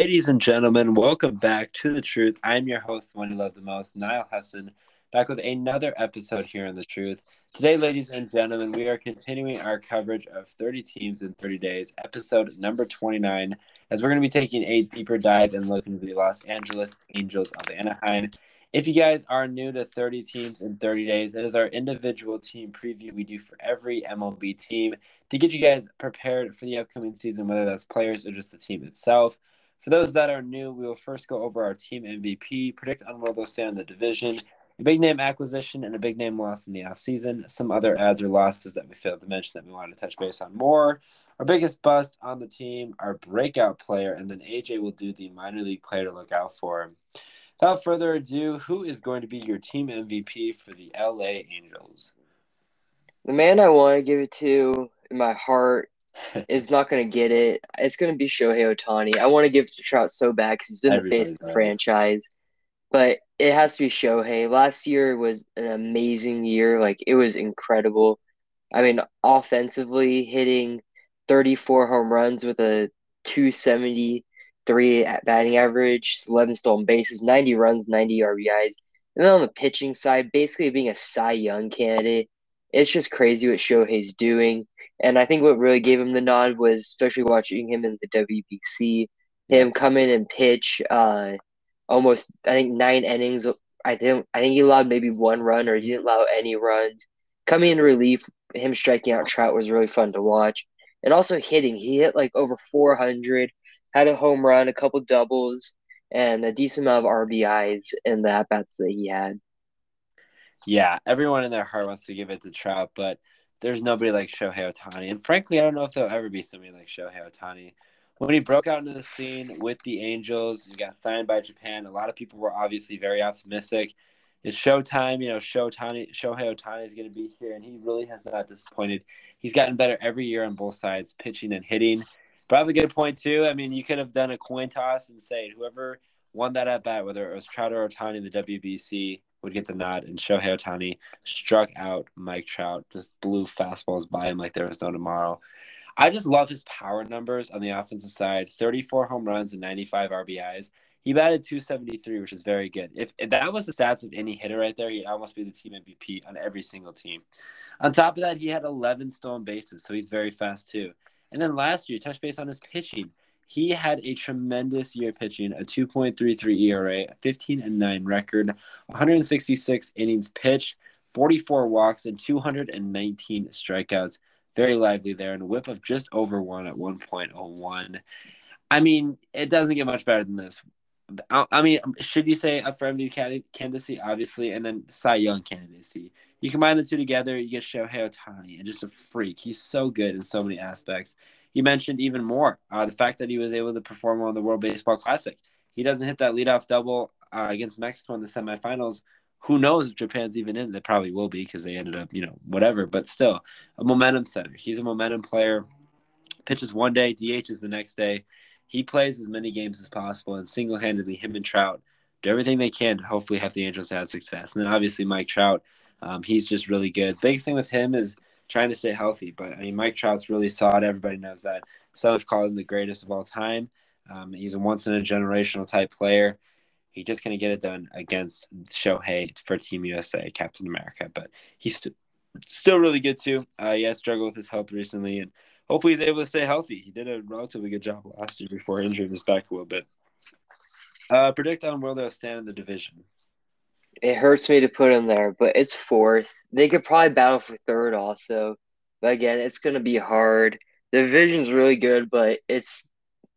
Ladies and gentlemen, welcome back to The Truth. I'm your host, the one you love the most, Niall Hesson, back with another episode here on The Truth. Today, ladies and gentlemen, we are continuing our coverage of 30 teams in 30 days, episode number 29, as we're going to be taking a deeper dive and look into the Los Angeles Angels of Anaheim. If you guys are new to 30 teams in 30 days, it is our individual team preview we do for every MLB team to get you guys prepared for the upcoming season, whether that's players or just the team itself. For those that are new, we will first go over our team MVP, predict on where they'll stand in the division, a big name acquisition, and a big name loss in the offseason. Some other ads or losses that we failed to mention that we wanted to touch base on more. Our biggest bust on the team, our breakout player, and then AJ will do the minor league player to look out for. Without further ado, who is going to be your team MVP for the LA Angels? The man I want to give it to in my heart is not going to get it. It's going to be Shohei Ohtani. I want to give it to Trout so bad because he's been Everybody the face of the franchise, but it has to be Shohei. Last year was an amazing year. Like it was incredible. I mean, offensively hitting 34 home runs with a 273 batting average, 11 stolen bases, 90 runs, 90 RBIs. And then on the pitching side, basically being a Cy Young candidate. It's just crazy what Shohei's doing. And I think what really gave him the nod was especially watching him in the WBC, him come in and pitch uh, almost I think nine innings. I think I think he allowed maybe one run or he didn't allow any runs. Coming in relief, him striking out Trout was really fun to watch. And also hitting, he hit like over 400, had a home run, a couple doubles, and a decent amount of RBIs in the at bats that he had. Yeah, everyone in their heart wants to give it to Trout, but there's nobody like Shohei Ohtani. And frankly, I don't know if there'll ever be somebody like Shohei Ohtani. When he broke out into the scene with the Angels and got signed by Japan, a lot of people were obviously very optimistic. It's Showtime, you know, Shohei Ohtani is going to be here, and he really has not disappointed. He's gotten better every year on both sides, pitching and hitting. Probably a good point, too. I mean, you could have done a coin toss and say whoever won that at bat, whether it was Trout or Ohtani in the WBC, would get the nod, and Shohei Ohtani struck out Mike Trout, just blew fastballs by him like there was no tomorrow. I just love his power numbers on the offensive side 34 home runs and 95 RBIs. He batted 273, which is very good. If, if that was the stats of any hitter right there, he'd almost be the team MVP on every single team. On top of that, he had 11 stolen bases, so he's very fast too. And then last year, touch base on his pitching. He had a tremendous year pitching, a 2.33 ERA, a 15 and 9 record, 166 innings pitched, 44 walks, and 219 strikeouts. Very lively there, and a whip of just over one at 1.01. I mean, it doesn't get much better than this. I mean, should you say a for candidacy, obviously, and then Cy Young candidacy? You combine the two together, you get Shohei Ohtani, and just a freak. He's so good in so many aspects. He mentioned even more uh, the fact that he was able to perform on the World Baseball Classic. He doesn't hit that leadoff double uh, against Mexico in the semifinals. Who knows if Japan's even in? They probably will be because they ended up, you know, whatever. But still, a momentum setter. He's a momentum player. Pitches one day, DHs the next day. He plays as many games as possible, and single handedly, him and Trout do everything they can to hopefully have the Angels have success. And then obviously Mike Trout, um, he's just really good. Biggest thing with him is trying to stay healthy. But I mean, Mike Trout's really solid. Everybody knows that. Some have called him the greatest of all time. Um, he's a once in a generational type player. He just going to get it done against Shohei for Team USA, Captain America. But he's st- still really good too. Uh, he has struggled with his health recently, and hopefully he's able to stay healthy. He did a relatively good job last year before injuring his back a little bit. Uh, predict on where they'll stand in the division. It hurts me to put him there, but it's fourth. They could probably battle for third also. But again, it's going to be hard. The division's really good, but it's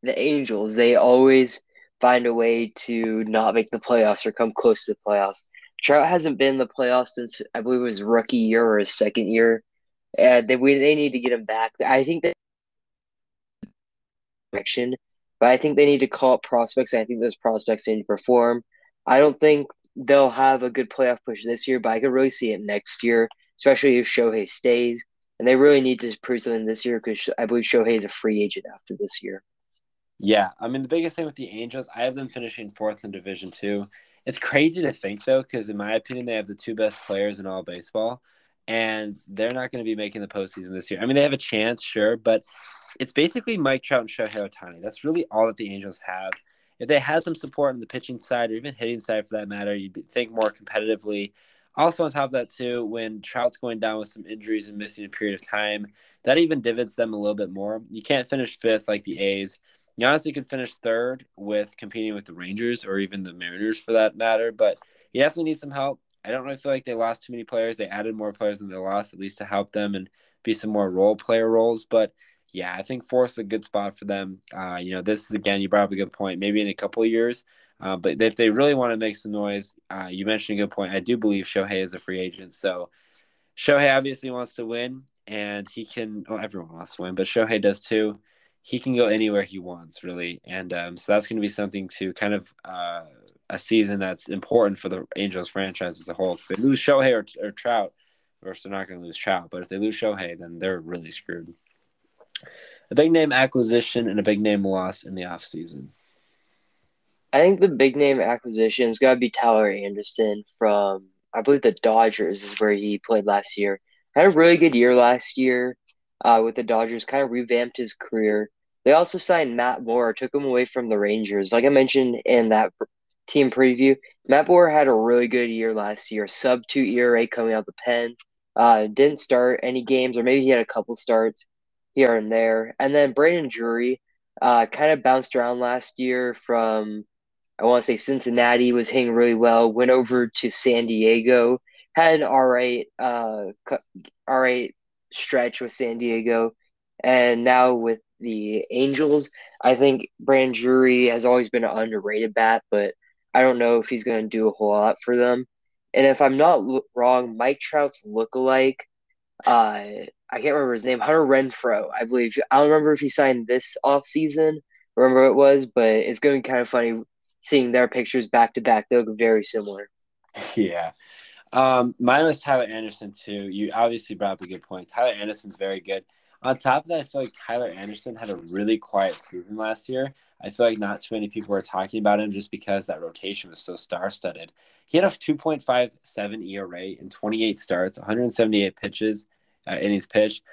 the Angels. They always find a way to not make the playoffs or come close to the playoffs. Trout hasn't been in the playoffs since I believe it was rookie year or his second year. And they we, they need to get him back. I think that direction, but I think they need to call up prospects. I think those prospects need to perform. I don't think they'll have a good playoff push this year, but I could really see it next year, especially if Shohei stays. And they really need to prove something this year because I believe Shohei is a free agent after this year. Yeah, I mean the biggest thing with the Angels, I have them finishing fourth in Division Two. It's crazy to think though, because in my opinion, they have the two best players in all baseball, and they're not going to be making the postseason this year. I mean, they have a chance, sure, but it's basically Mike Trout and Shohei Ohtani. That's really all that the Angels have. If they had some support on the pitching side or even hitting side for that matter, you'd think more competitively. Also, on top of that, too, when Trout's going down with some injuries and missing a period of time, that even divots them a little bit more. You can't finish fifth like the A's. You honestly could finish third with competing with the Rangers or even the Mariners for that matter, but you definitely need some help. I don't really feel like they lost too many players. They added more players than they lost, at least to help them and be some more role player roles. But yeah, I think fourth is a good spot for them. Uh, you know, this again, you brought up a good point. Maybe in a couple of years, uh, but if they really want to make some noise, uh, you mentioned a good point. I do believe Shohei is a free agent, so Shohei obviously wants to win, and he can. Well, everyone wants to win, but Shohei does too. He can go anywhere he wants, really, and um, so that's going to be something to kind of uh, a season that's important for the Angels franchise as a whole. Because they lose Shohei or, or Trout, or they're not going to lose Trout, but if they lose Shohei, then they're really screwed. A big name acquisition and a big name loss in the offseason. I think the big name acquisition has got to be Tyler Anderson from, I believe, the Dodgers is where he played last year. Had a really good year last year uh, with the Dodgers, kind of revamped his career. They also signed Matt Moore, took him away from the Rangers. Like I mentioned in that team preview, Matt Moore had a really good year last year, sub two ERA coming out the pen. Uh, didn't start any games, or maybe he had a couple starts here and there. And then Brandon Drury uh, kind of bounced around last year from, I want to say Cincinnati was hitting really well, went over to San Diego, had an all right, uh, all right stretch with San Diego. And now with the Angels, I think Brandon Drury has always been an underrated bat, but I don't know if he's going to do a whole lot for them. And if I'm not wrong, Mike Trout's lookalike uh, I can't remember his name, Hunter Renfroe, I believe. I don't remember if he signed this off season, remember it was, but it's going to be kind of funny seeing their pictures back to back. They look very similar. Yeah. Um, mine was Tyler Anderson too. You obviously brought up a good point. Tyler Anderson's very good. On top of that, I feel like Tyler Anderson had a really quiet season last year. I feel like not too many people were talking about him just because that rotation was so star studded. He had a 2.57 ERA in 28 starts, 178 pitches, uh, innings pitched,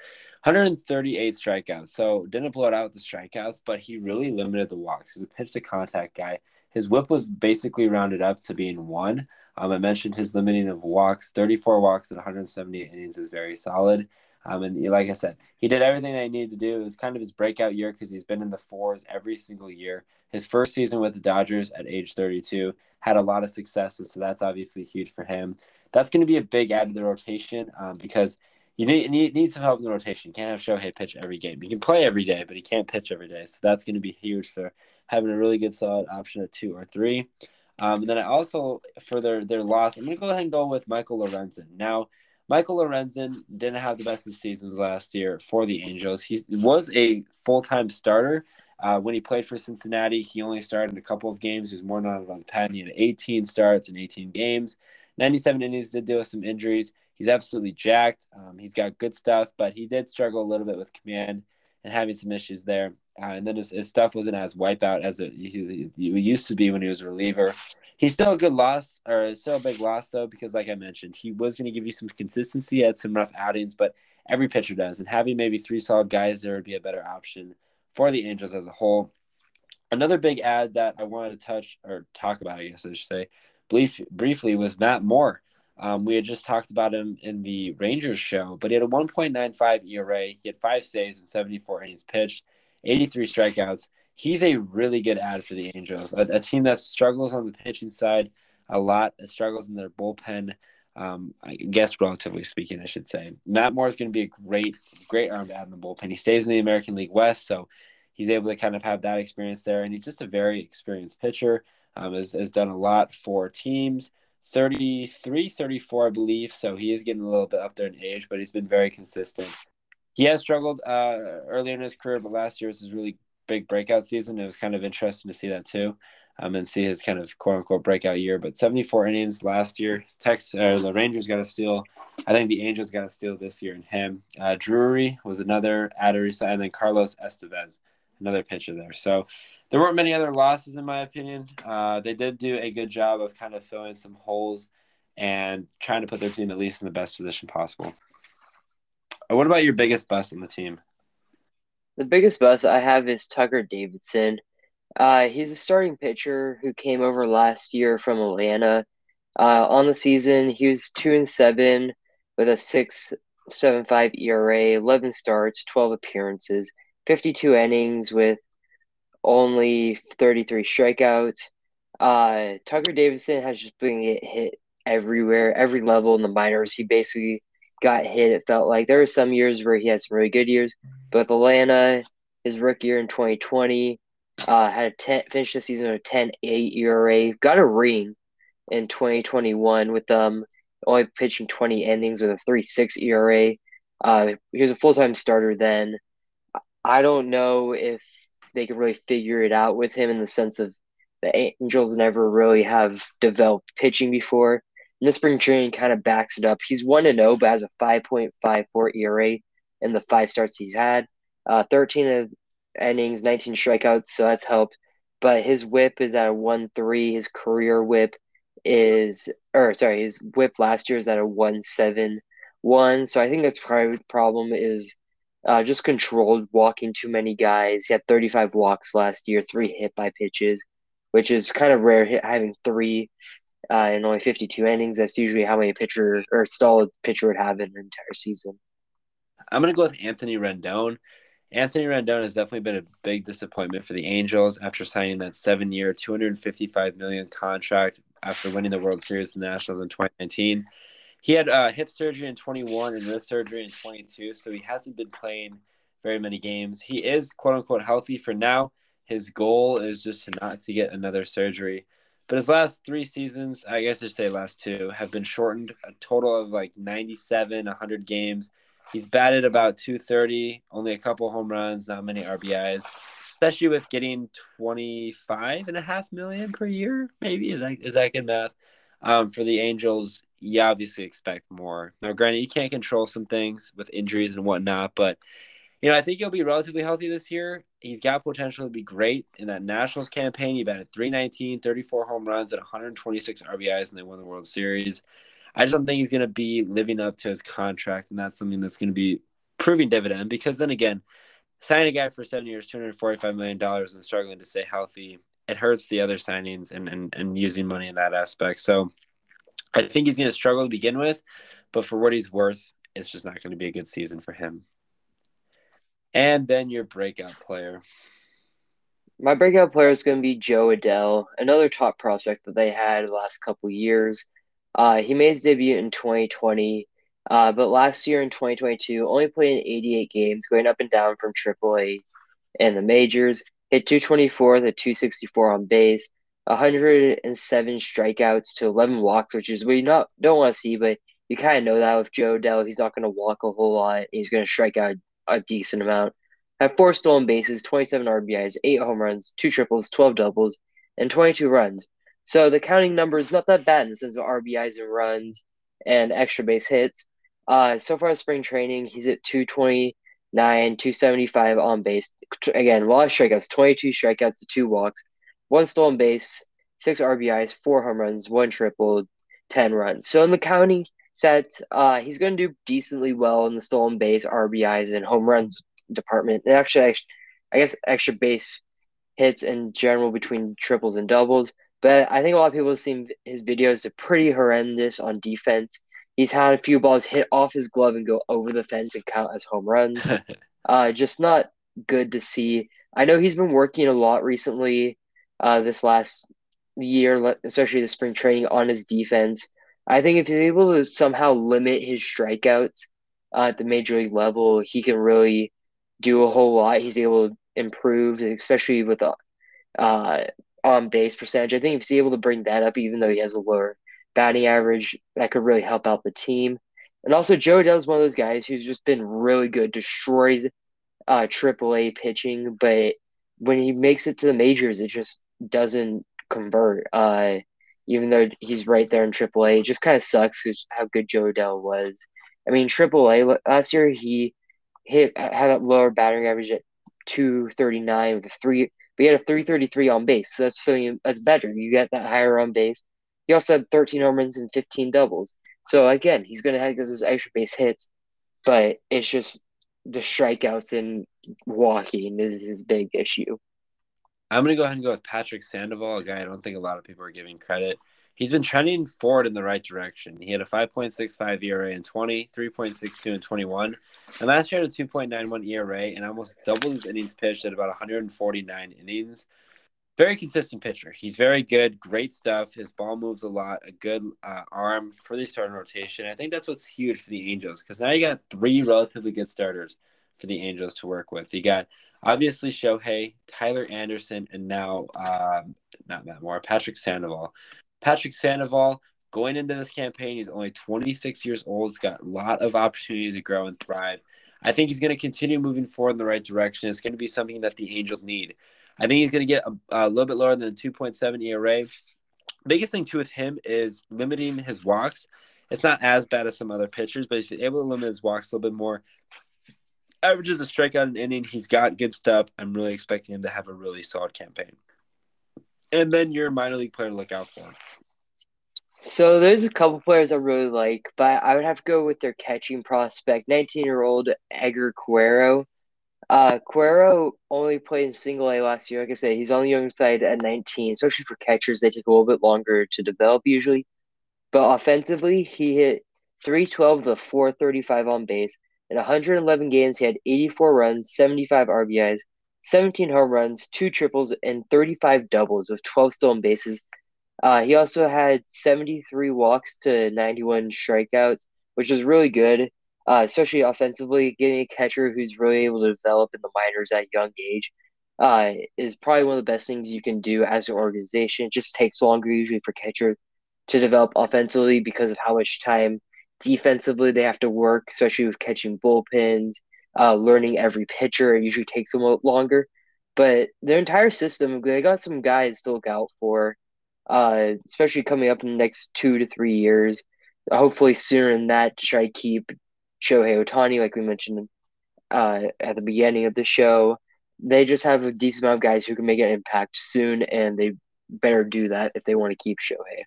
138 strikeouts. So didn't blow it out with the strikeouts, but he really limited the walks. He's a pitch to contact guy. His whip was basically rounded up to being one. Um, I mentioned his limiting of walks, 34 walks in 178 innings is very solid. Um, and like I said, he did everything they needed to do. It was kind of his breakout year because he's been in the fours every single year. His first season with the Dodgers at age 32 had a lot of successes, so that's obviously huge for him. That's going to be a big add to the rotation um, because you need, need need some help in the rotation. Can't have Shohei pitch every game. He can play every day, but he can't pitch every day. So that's going to be huge for having a really good solid option at two or three. Um, and then I also for their their loss, I'm going to go ahead and go with Michael Lorenzen. Now, Michael Lorenzen didn't have the best of seasons last year for the Angels. He was a full time starter. Uh, when he played for Cincinnati, he only started a couple of games. He was more not on the pen. He had 18 starts in 18 games. 97 innings did deal with some injuries. He's absolutely jacked. Um, he's got good stuff, but he did struggle a little bit with command and having some issues there. Uh, and then his, his, stuff wasn't as wipeout as it he, he, used to be when he was a reliever. He's still a good loss, or still a big loss though, because like I mentioned, he was going to give you some consistency. He had some rough outings, but every pitcher does. And having maybe three solid guys there would be a better option for the Angels as a whole. Another big ad that I wanted to touch or talk about, I guess I should say, brief, briefly, was Matt Moore. Um, we had just talked about him in the Rangers show, but he had a 1.95 ERA. He had five saves and 74 innings pitched, 83 strikeouts. He's a really good ad for the Angels, a, a team that struggles on the pitching side a lot, struggles in their bullpen. Um, I guess relatively speaking, I should say. Matt Moore is going to be a great, great arm to add in the bullpen. He stays in the American League West, so he's able to kind of have that experience there, and he's just a very experienced pitcher. Um, has, has done a lot for teams 33, 34, I believe. So he is getting a little bit up there in age, but he's been very consistent. He has struggled uh, earlier in his career, but last year was his really big breakout season. It was kind of interesting to see that too, um, and see his kind of quote unquote breakout year. But 74 innings last year. Tex, uh, the Rangers got a steal. I think the Angels got a steal this year in him. Uh, Drury was another adder, and then Carlos Estevez, another pitcher there. So there weren't many other losses in my opinion. Uh, they did do a good job of kind of filling some holes and trying to put their team at least in the best position possible. Uh, what about your biggest bust on the team? The biggest bust I have is Tucker Davidson. Uh, he's a starting pitcher who came over last year from Atlanta. Uh, on the season, he was two and seven with a six seven five ERA, eleven starts, twelve appearances, fifty two innings with only thirty three strikeouts. Uh, Tucker Davidson has just been get hit everywhere, every level in the minors. He basically got hit. It felt like there were some years where he had some really good years, but Atlanta, his rookie year in 2020, uh, had a 10, finished the season with a 10 8 ERA, got a ring in 2021 with them only pitching 20 innings with a 3 6 ERA. Uh, he was a full time starter then. I don't know if they could really figure it out with him in the sense of the Angels never really have developed pitching before. And the spring training kind of backs it up. He's 1 to 0, but has a 5.54 ERA in the five starts he's had. Uh, 13 innings, 19 strikeouts, so that's helped. But his whip is at a 1 3. His career whip is, or sorry, his whip last year is at a 1 7 1. So I think that's probably the problem is uh, just controlled walking too many guys. He had 35 walks last year, three hit by pitches, which is kind of rare having three uh, in only 52 innings. That's usually how many pitcher or solid pitcher would have in an entire season. I'm going to go with Anthony Rendon. Anthony Rendon has definitely been a big disappointment for the Angels after signing that seven-year, 255 million contract after winning the World Series the Nationals in 2019. He had uh, hip surgery in 21 and wrist surgery in 22, so he hasn't been playing very many games. He is quote unquote healthy for now. His goal is just to not to get another surgery. But his last three seasons, I guess I say last two, have been shortened a total of like 97, 100 games. He's batted about 230, only a couple home runs, not many RBIs, especially with getting 25 and a half million per year. Maybe is that, is that good math? Um, for the Angels, you obviously expect more. Now, granted, you can't control some things with injuries and whatnot, but you know, I think he'll be relatively healthy this year. He's got potential to be great in that Nationals campaign. He batted 319, 34 home runs, and 126 RBIs, and they won the World Series. I just don't think he's going to be living up to his contract, and that's something that's going to be proving dividend because then again, signing a guy for seven years, $245 million, and struggling to stay healthy, it hurts the other signings and, and, and using money in that aspect. So I think he's going to struggle to begin with, but for what he's worth, it's just not going to be a good season for him. And then your breakout player. My breakout player is going to be Jo Adell, another top prospect that they had the last couple years. Uh, he made his debut in 2020, uh, but last year in 2022, only played in 88 games, going up and down from AAA and the majors. Hit 224 to 264 on base, 107 strikeouts to 11 walks, which is you not don't want to see, but you kind of know that with Jo Adell, he's not going to walk a whole lot. He's going to strike out a decent amount. Had four stolen bases, 27 RBIs, eight home runs, two triples, 12 doubles, and 22 runs. So the counting number is not that bad in the sense of RBIs and runs and extra base hits. Uh, so far, spring training, he's at 229, 275 on base. Again, a lot of strikeouts, 22 strikeouts to two walks, one stolen base, six RBIs, four home runs, one triple, 10 runs. So in the counting set, uh, he's going to do decently well in the stolen base, RBIs, and home runs department. And actually, I guess extra base hits in general between triples and doubles. But I think a lot of people have seen his videos. They're pretty horrendous on defense. He's had a few balls hit off his glove and go over the fence and count as home runs. uh, just not good to see. I know he's been working a lot recently, uh, this last year, especially the spring training on his defense. I think if he's able to somehow limit his strikeouts uh, at the major league level, he can really do a whole lot. He's able to improve, especially with the uh, on base percentage. I think if he's able to bring that up, even though he has a lower batting average, that could really help out the team. And also, Jo Adell is one of those guys who's just been really good, destroys uh, AAA pitching, but when he makes it to the majors, it just doesn't convert. Uh, even though he's right there in AAA, it just kind of sucks because how good Jo Adell was. I mean, AAA last year he hit had a lower batting average at 239 with a three but he had a 333 on base, so that's so that's better. You get that higher on base. He also had 13 home runs and 15 doubles. So again, he's gonna have those extra base hits, but it's just the strikeouts and walking is his big issue. I'm going to go ahead and go with Patrick Sandoval, a guy I don't think a lot of people are giving credit. He's been trending forward in the right direction. He had a 5.65 ERA in 20, 3.62 in 21, and last year had a 2.91 ERA and almost doubled his innings pitched at about 149 innings. Very consistent pitcher. He's very good, great stuff. His ball moves a lot, a good uh, arm for the starting rotation. I think that's what's huge for the Angels because now you got three relatively good starters for the Angels to work with. You got obviously Shohei, Tyler Anderson, and now um, not Matt Moore, Patrick Sandoval. Patrick Sandoval going into this campaign, he's only 26 years old. He's got a lot of opportunities to grow and thrive. I think he's going to continue moving forward in the right direction. It's going to be something that the Angels need. I think he's going to get a, a little bit lower than 2.7 ERA. Biggest thing too with him is limiting his walks. It's not as bad as some other pitchers, but if he's able to limit his walks a little bit more, averages a strikeout an inning. He's got good stuff. I'm really expecting him to have a really solid campaign. And then your minor league player to look out for. So there's a couple players I really like, but I would have to go with their catching prospect, 19 year old Edgar Quero. Uh, Quero only played in single A last year. Like I said, he's on the young side at 19, especially for catchers. They take a little bit longer to develop usually. But offensively, he hit 312 to 435 on base. In 111 games, he had 84 runs, 75 RBIs, 17 home runs, two triples, and 35 doubles with 12 stolen bases. Uh, he also had 73 walks to 91 strikeouts, which is really good, uh, especially offensively. Getting a catcher who's really able to develop in the minors at a young age uh, is probably one of the best things you can do as an organization. It just takes longer usually for catcher to develop offensively because of how much time defensively they have to work, especially with catching bullpens, uh, learning every pitcher. It usually takes a little longer. But their entire system, they got some guys to look out for uh, especially coming up in the next two to three years. Hopefully sooner than that to try to keep Shohei Ohtani, like we mentioned uh, at the beginning of the show. They just have a decent amount of guys who can make an impact soon, and they better do that if they want to keep Shohei.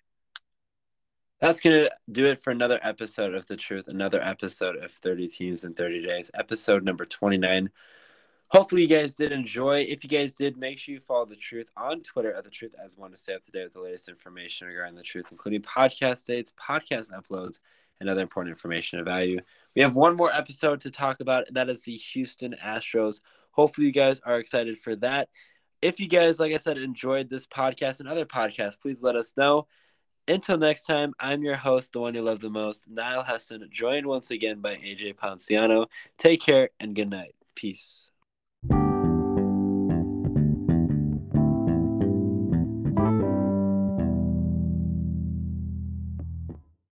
That's going to do it for another episode of The Truth, another episode of 30 Teams in 30 Days, episode number 29 hopefully you guys did enjoy. If you guys did, make sure you follow the truth on Twitter at the truth as one to stay up to date with the latest information regarding the truth, including podcast dates, podcast uploads, and other important information of value. We have one more episode to talk about. That is the Houston Astros. Hopefully you guys are excited for that. If you guys, like I said, enjoyed this podcast and other podcasts, please let us know. Until next time, I'm your host, the one you love the most, Niall Heston, joined once again by AJ Ponciano. Take care and good night. Peace.